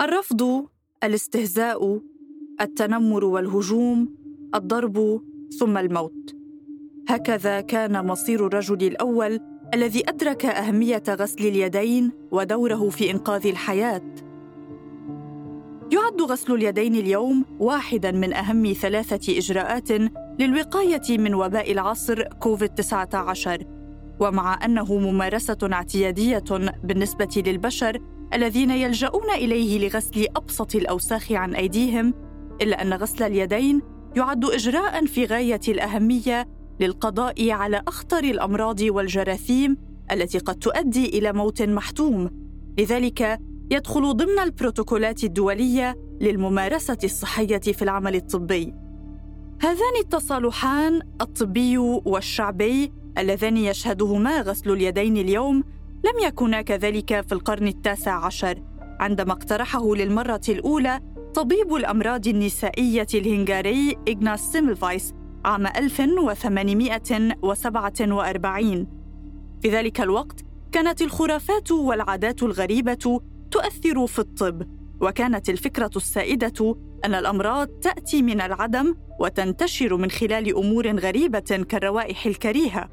الرفض الاستهزاء التنمر والهجوم الضرب ثم الموت. هكذا كان مصير الرجل الأول الذي أدرك أهمية غسل اليدين ودوره في إنقاذ الحياة. يعد غسل اليدين اليوم واحدا من أهم ثلاثة إجراءات للوقاية من وباء العصر كوفيد 19 ومع أنه ممارسة اعتيادية بالنسبة للبشر الذين يلجؤون إليه لغسل أبسط الأوساخ عن أيديهم إلا أن غسل اليدين يعد اجراء في غاية الأهمية للقضاء على أخطر الأمراض والجراثيم التي قد تؤدي إلى موت محتوم. لذلك يدخل ضمن البروتوكولات الدولية للممارسة الصحية في العمل الطبي. هذان التصالحان الطبي والشعبي اللذان يشهدهما غسل اليدين اليوم لم يكونا كذلك في القرن التاسع عشر. عندما اقترحه للمرة الأولى طبيب الأمراض النسائية الهنغاري إغناس سيملفايس عام 1847 في ذلك الوقت كانت الخرافات والعادات الغريبة تؤثر في الطب وكانت الفكرة السائدة أن الأمراض تأتي من العدم وتنتشر من خلال أمور غريبة كالروائح الكريهة.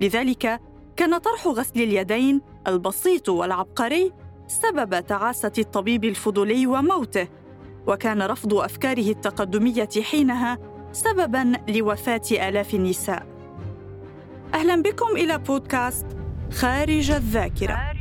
لذلك كان طرح غسل اليدين البسيط والعبقري سبب تعاسة الطبيب الفضولي وموته وكان رفض أفكاره التقدمية حينها سببا لوفاة آلاف النساء. أهلا بكم إلى بودكاست خارج الذاكرة.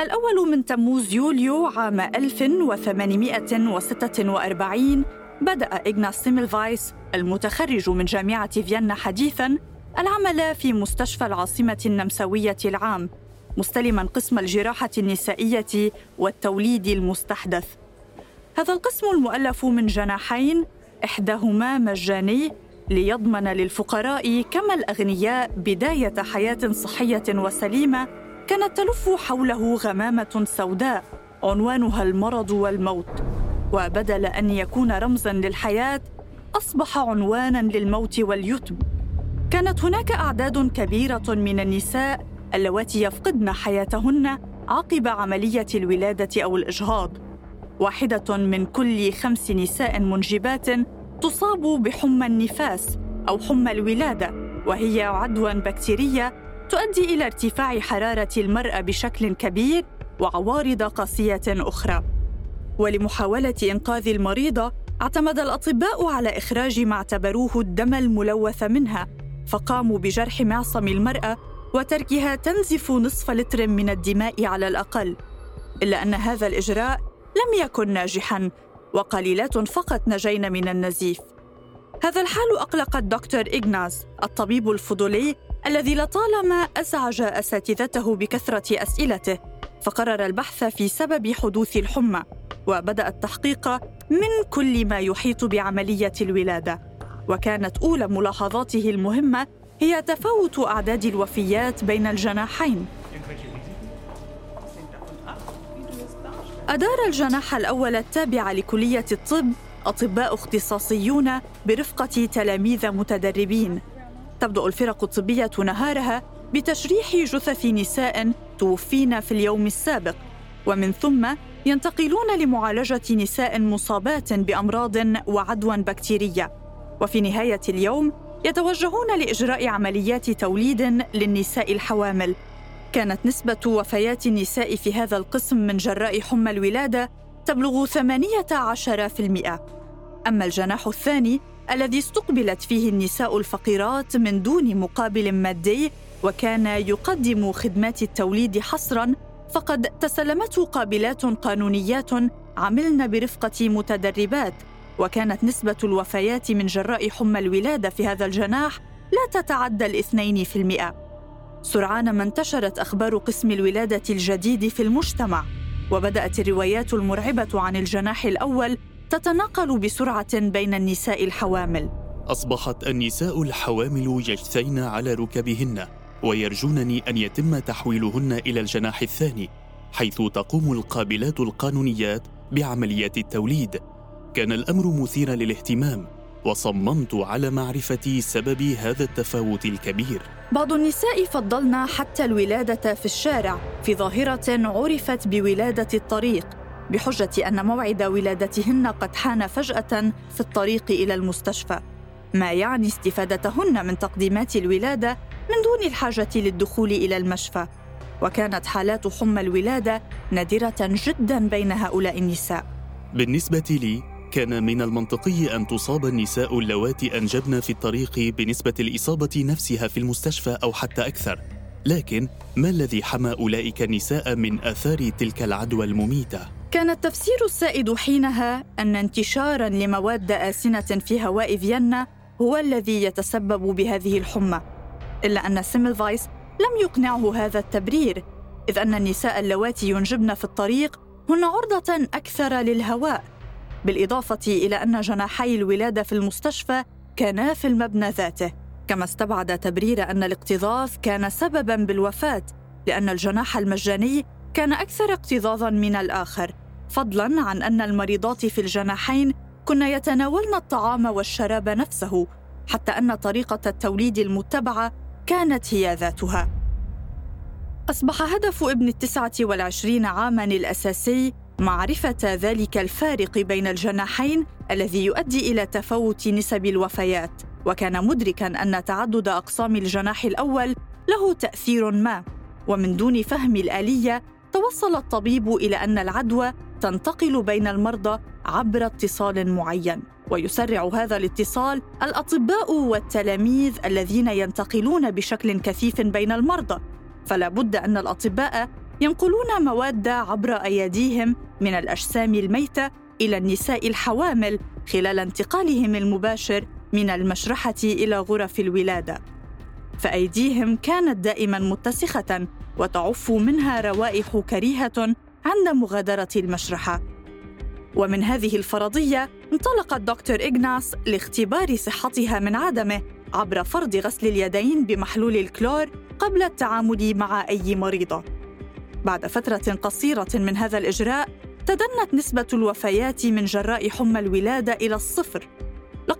الأول من تموز يوليو عام 1846 بدأ إغناس سيملفايس المتخرج من جامعة فيينا حديثاً العمل في مستشفى العاصمة النمساوية العام مستلما قسم الجراحة النسائية والتوليد المستحدث. هذا القسم المؤلف من جناحين إحداهما مجاني ليضمن للفقراء كما الأغنياء بداية حياة صحية وسليمة كانت تلف حوله غمامة سوداء. عنوانها المرض والموت. وبدل أن يكون رمزا للحياة أصبح عنوانا للموت واليتم. كانت هناك أعداد كبيرة من النساء اللواتي يفقدن حياتهن عقب عملية الولادة أو الإجهاض. واحدة من كل خمس نساء منجبات تصاب بحمى النفاس أو حمى الولادة وهي عدوى بكتيرية تؤدي إلى ارتفاع حرارة المرأة بشكل كبير وعوارض قاسية أخرى. ولمحاولة إنقاذ المريضة اعتمد الأطباء على إخراج ما اعتبروه الدم الملوث منها فقاموا بجرح معصم المرأة وتركها تنزف نصف لتر من الدماء على الأقل. إلا أن هذا الإجراء لم يكن ناجحاً وقليلات فقط نجين من النزيف. هذا الحال أقلق الدكتور إغناز الطبيب الفضولي الذي لطالما أزعج أساتذته بكثرة أسئلته فقرر البحث في سبب حدوث الحمى وبدأ التحقيق من كل ما يحيط بعملية الولادة وكانت أولى ملاحظاته المهمة هي تفاوت أعداد الوفيات بين الجناحين أدار الجناح الأول التابع لكلية الطب أطباء اختصاصيون برفقة تلاميذ متدربين. تبدأ الفرق الطبية نهارها بتشريح جثث نساء توفين في اليوم السابق، ومن ثم ينتقلون لمعالجة نساء مصابات بأمراض وعدوى بكتيرية. وفي نهاية اليوم يتوجهون لإجراء عمليات توليد للنساء الحوامل. كانت نسبة وفيات النساء في هذا القسم من جراء حمى الولادة تبلغ 18% أما الجناح الثاني الذي استقبلت فيه النساء الفقيرات من دون مقابل مادي وكان يقدم خدمات التوليد حصرا فقد تسلمته قابلات قانونيات عملن برفقة متدربات. وكانت نسبة الوفيات من جراء حمى الولادة في هذا الجناح لا تتعدى الاثنين في المئة. سرعان ما انتشرت أخبار قسم الولادة الجديد في المجتمع. وبدأت الروايات المرعبة عن الجناح الأول تتناقل بسرعة بين النساء الحوامل. أصبحت النساء الحوامل يجثين على ركبهن ويرجونني أن يتم تحويلهن إلى الجناح الثاني حيث تقوم القابلات القانونيات بعمليات التوليد. كان الأمر مثيرا للاهتمام وصممت على معرفه سبب هذا التفاوت الكبير. بعض النساء فضلن حتى الولادة في الشارع في ظاهرة عرفت بولادة الطريق. بحجة أن موعد ولادتهن قد حان فجأة في الطريق إلى المستشفى. ما يعني استفادتهن من تقديمات الولادة من دون الحاجة للدخول إلى المشفى. وكانت حالات حمى الولادة نادرة جدا بين هؤلاء النساء. بالنسبة لي كان من المنطقي أن تصاب النساء اللواتي أنجبن في الطريق بنسبة الإصابة نفسها في المستشفى أو حتى أكثر. لكن ما الذي حمى أولئك النساء من آثار تلك العدوى المميتة؟ كان التفسير السائد حينها أن انتشارا لمواد آسنة في هواء فيينا هو الذي يتسبب بهذه الحمى إلا أن سيملفايس لم يقنعه هذا التبرير إذ أن النساء اللواتي ينجبن في الطريق هن عرضة أكثر للهواء بالإضافة إلى أن جناحي الولادة في المستشفى كانا في المبنى ذاته. كما استبعد تبرير أن الاكتظاظ كان سببا بالوفاة لأن الجناح المجاني كان أكثر اكتظاظا من الآخر فضلا عن أن المريضات في الجناحين كن يتناولن الطعام والشراب نفسه حتى أن طريقة التوليد المتبعة كانت هي ذاتها. أصبح هدف ابن التسعة والعشرين عاماً الأساسي معرفة ذلك الفارق بين الجناحين الذي يؤدي إلى تفاوت نسب الوفيات. وكان مدركاً أن تعدد أقسام الجناح الأول له تأثير ما. ومن دون فهم الآلية توصل الطبيب إلى أن العدوى تنتقل بين المرضى عبر اتصال معين. ويسرع هذا الاتصال الأطباء والتلاميذ الذين ينتقلون بشكل كثيف بين المرضى. فلا بد أن الأطباء ينقلون مواد عبر أياديهم من الأجسام الميتة إلى النساء الحوامل خلال انتقالهم المباشر من المشرحة إلى غرف الولادة فأيديهم كانت دائما متسخة وتعف منها روائح كريهة عند مغادرة المشرحة ومن هذه الفرضية انطلق الدكتور إغناس لاختبار صحتها من عدمه عبر فرض غسل اليدين بمحلول الكلور قبل التعامل مع أي مريضة. بعد فترة قصيرة من هذا الإجراء، تدنت نسبة الوفيات من جراء حمى الولادة إلى الصفر.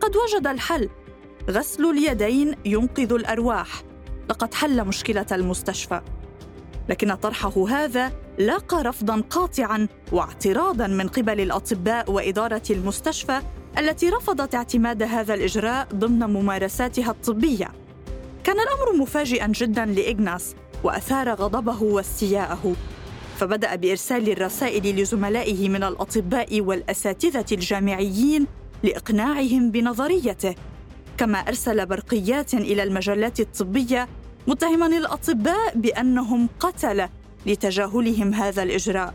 لقد وجد الحل، غسل اليدين ينقذ الأرواح. لقد حل مشكلة المستشفى. لكن طرحه هذا لاقى رفضا قاطعا واعتراضا من قبل الأطباء وإدارة المستشفى التي رفضت اعتماد هذا الإجراء ضمن ممارساتها الطبية كان الأمر مفاجئا جدا لإغناس وأثار غضبه واستياءه فبدأ بإرسال الرسائل لزملائه من الأطباء والأساتذة الجامعيين لإقناعهم بنظريته كما أرسل برقيات إلى المجلات الطبية متهما الأطباء بأنهم قتله لتجاهلهم هذا الإجراء.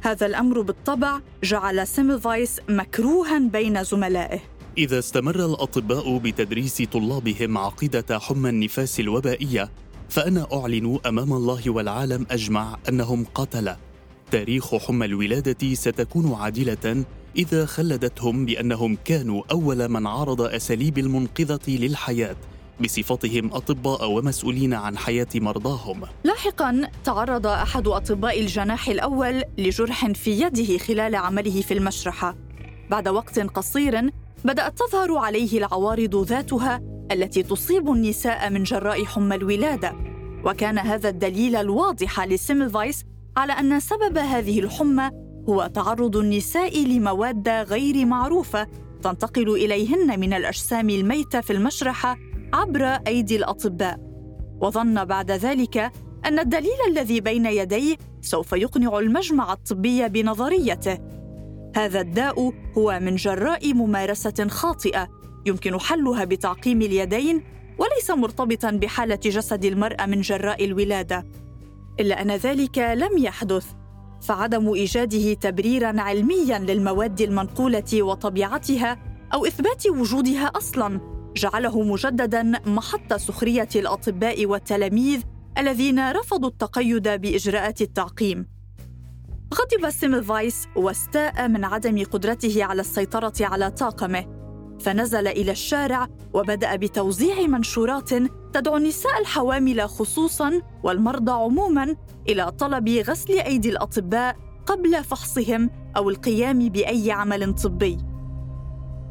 هذا الأمر بالطبع جعل سيملفايس مكروها بين زملائه. إذا استمر الأطباء بتدريس طلابهم عقيدة حمى النفاس الوبائية فأنا أعلن أمام الله والعالم أجمع أنهم قتله تاريخ حمى الولادة ستكون عادلة إذا خلدتهم بأنهم كانوا أول من عرض أساليب المنقذة للحياة بصفتهم أطباء ومسؤولين عن حياة مرضاهم. لاحقا تعرض أحد أطباء الجناح الأول لجرح في يده خلال عمله في المشرحة. بعد وقت قصير بدأت تظهر عليه العوارض ذاتها التي تصيب النساء من جراء حمى الولادة. وكان هذا الدليل الواضح لسيملفايس على أن سبب هذه الحمى هو تعرض النساء لمواد غير معروفة تنتقل إليهن من الأجسام الميتة في المشرحة عبر أيدي الأطباء. وظن بعد ذلك أن الدليل الذي بين يديه سوف يقنع المجمع الطبي بنظريته. هذا الداء هو من جراء ممارسة خاطئة يمكن حلها بتعقيم اليدين وليس مرتبطا بحالة جسد المرأة من جراء الولادة. إلا أن ذلك لم يحدث. فعدم إيجاده تبريرا علميا للمواد المنقولة وطبيعتها أو إثبات وجودها أصلا جعله مجددا محط سخرية الأطباء والتلاميذ الذين رفضوا التقيد بإجراءات التعقيم. غضب سيملفايس واستاء من عدم قدرته على السيطرة على طاقمه. فنزل إلى الشارع وبدأ بتوزيع منشورات تدعو النساء الحوامل خصوصا والمرضى عموما إلى طلب غسل أيدي الأطباء قبل فحصهم أو القيام بأي عمل طبي.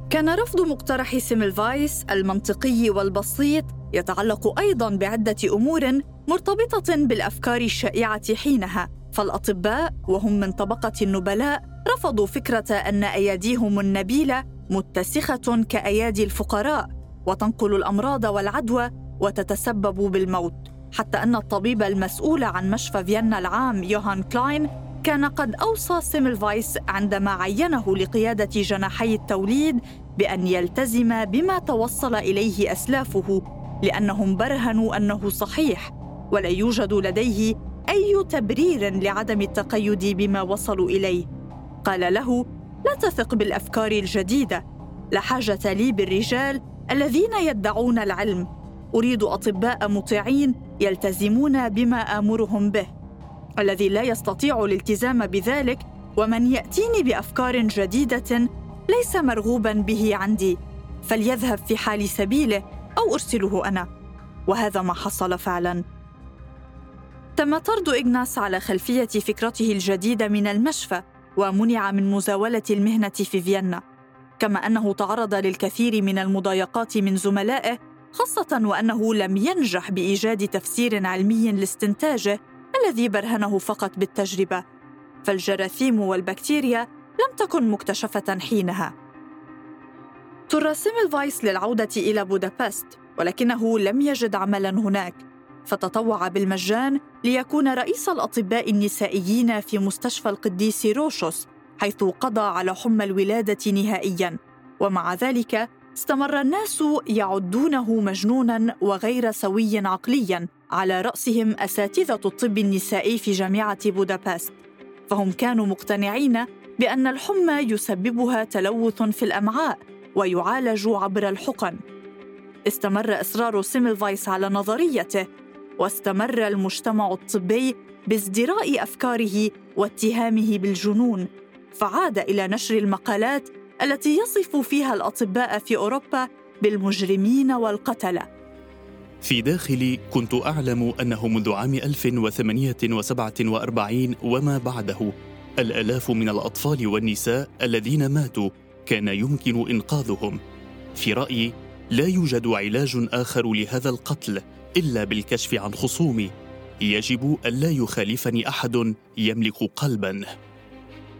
كان رفض مقترح سيملفايس المنطقي والبسيط يتعلق أيضاً بعدة أمور مرتبطة بالأفكار الشائعة حينها، فالأطباء وهم من طبقة النبلاء رفضوا فكرة أن أياديهم النبيلة متسخة كأيادي الفقراء وتنقل الأمراض والعدوى وتتسبب بالموت حتى أن الطبيب المسؤول عن مشفى فيينا العام يوهان كلاين كان قد أوصى سيملفايس عندما عينه لقيادة جناحي التوليد بأن يلتزم بما توصل إليه أسلافه لأنهم برهنوا أنه صحيح ولا يوجد لديه أي تبرير لعدم التقيد بما وصلوا إليه. قال له لا تثق بالأفكار الجديدة لا حاجة لي بالرجال الذين يدعون العلم. أريد أطباء مطيعين يلتزمون بما آمرهم به. الذي لا يستطيع الالتزام بذلك ومن يأتيني بأفكار جديدة ليس مرغوبا به عندي. فليذهب في حال سبيله أو أرسله أنا. وهذا ما حصل فعلا. تم طرد إغناس على خلفية فكرته الجديدة من المشفى ومنع من مزاولة المهنة في فيينا. كما أنه تعرض للكثير من المضايقات من زملائه خاصة وأنه لم ينجح بإيجاد تفسير علمي لاستنتاجه الذي برهنه فقط بالتجربة فالجراثيم والبكتيريا لم تكن مكتشفة حينها. اضطر سيملفايس للعودة إلى بودابست ولكنه لم يجد عملا هناك فتطوع بالمجان ليكون رئيس الأطباء النسائيين في مستشفى القديس روشوس حيث قضى على حمى الولادة نهائياً ومع ذلك استمر الناس يعدونه مجنونا وغير سوي عقليا على رأسهم أساتذة الطب النسائي في جامعة بودابست. فهم كانوا مقتنعين بأن الحمى يسببها تلوث في الأمعاء ويعالج عبر الحقن. استمر إصرار سيملفايس على نظريته واستمر المجتمع الطبي بازدراء أفكاره واتهامه بالجنون. فعاد إلى نشر المقالات التي يصف فيها الأطباء في أوروبا بالمجرمين والقتلة. في داخلي كنت أعلم أنه منذ عام 1847 وما بعده الآلاف من الأطفال والنساء الذين ماتوا كان يمكن إنقاذهم. في رأيي لا يوجد علاج آخر لهذا القتل إلا بالكشف عن خصومي. يجب الا يخالفني أحد يملك قلبا.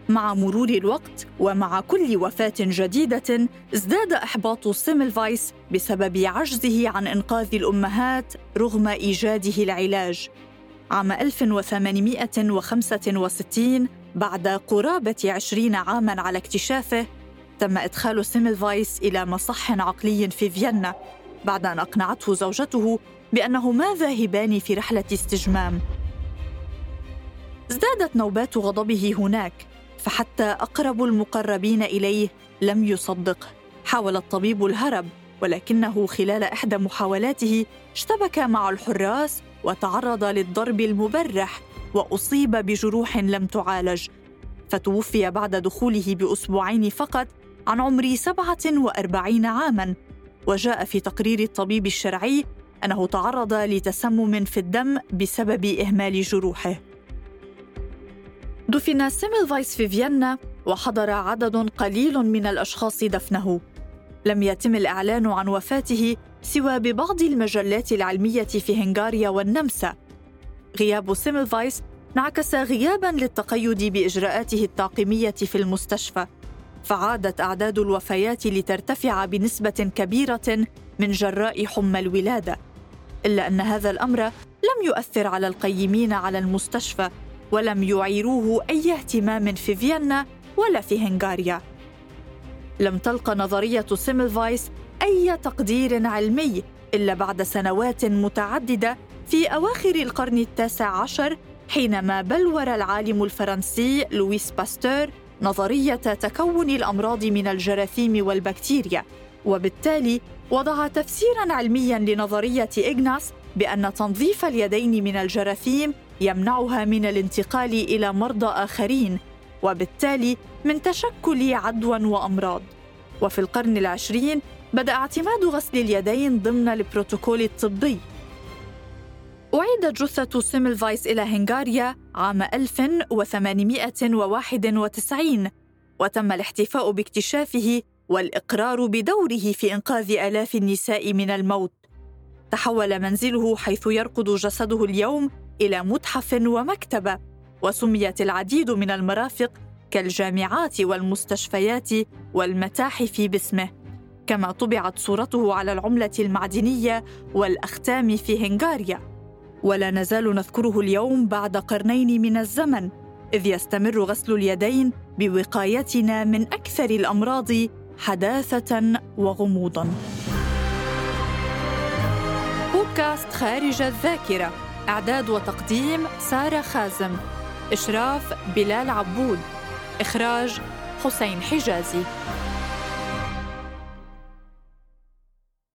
مع مرور الوقت ومع كل وفاة جديدة ازداد إحباط سيملفايس بسبب عجزه عن إنقاذ الأمهات رغم إيجاده العلاج. عام 1865 بعد قرابة عشرين عاماً على اكتشافه تم إدخال سيملفايس إلى مصح عقلي في فيينا بعد أن أقنعته زوجته بأنهما ذاهبان في رحلة استجمام. ازدادت نوبات غضبه هناك فحتى أقرب المقربين إليه لم يصدقه حاول الطبيب الهرب ولكنه خلال إحدى محاولاته اشتبك مع الحراس وتعرض للضرب المبرح وأصيب بجروح لم تعالج. فتوفي بعد دخوله بأسبوعين فقط عن عمر 47 عاما. وجاء في تقرير الطبيب الشرعي أنه تعرض لتسمم في الدم بسبب إهمال جروحه. دفن سيملفايس في فيينا وحضر عدد قليل من الأشخاص دفنه. لم يتم الإعلان عن وفاته سوى ببعض المجلات العلمية في هنغاريا والنمسا. غياب سيملفايس انعكس غيابا للتقيد بإجراءاته التعقيمية في المستشفى فعادت أعداد الوفيات لترتفع بنسبة كبيرة من جراء حمى الولادة إلا أن هذا الأمر لم يؤثر على القيمين على المستشفى. ولم يعيروه أي اهتمام في فيينا ولا في هنغاريا. لم تلقى نظرية سيملفايس أي تقدير علمي إلا بعد سنوات متعددة في أواخر القرن التاسع عشر حينما بلور العالم الفرنسي لويس باستور نظرية تكون الأمراض من الجراثيم والبكتيريا. وبالتالي وضع تفسيرا علميا لنظرية إغناس بأن تنظيف اليدين من الجراثيم يمنعها من الانتقال إلى مرضى آخرين وبالتالي من تشكل عدوى وأمراض وفي القرن العشرين بدأ اعتماد غسل اليدين ضمن البروتوكول الطبي أعيدت جثة سيملفايس إلى هنغاريا عام 1891 وتم الاحتفاء باكتشافه والإقرار بدوره في إنقاذ آلاف النساء من الموت. تحول منزله حيث يرقد جسده اليوم إلى متحف ومكتبة، وسميت العديد من المرافق كالجامعات والمستشفيات والمتاحف باسمه. كما طبعت صورته على العملة المعدنية والأختام في هنغاريا ولا نزال نذكره اليوم بعد قرنين من الزمن إذ يستمر غسل اليدين بوقايتنا من أكثر الأمراض حداثة وغموضا بودكاست خارج الذاكرة إعداد وتقديم سارة خازم إشراف بلال عبود إخراج حسين حجازي.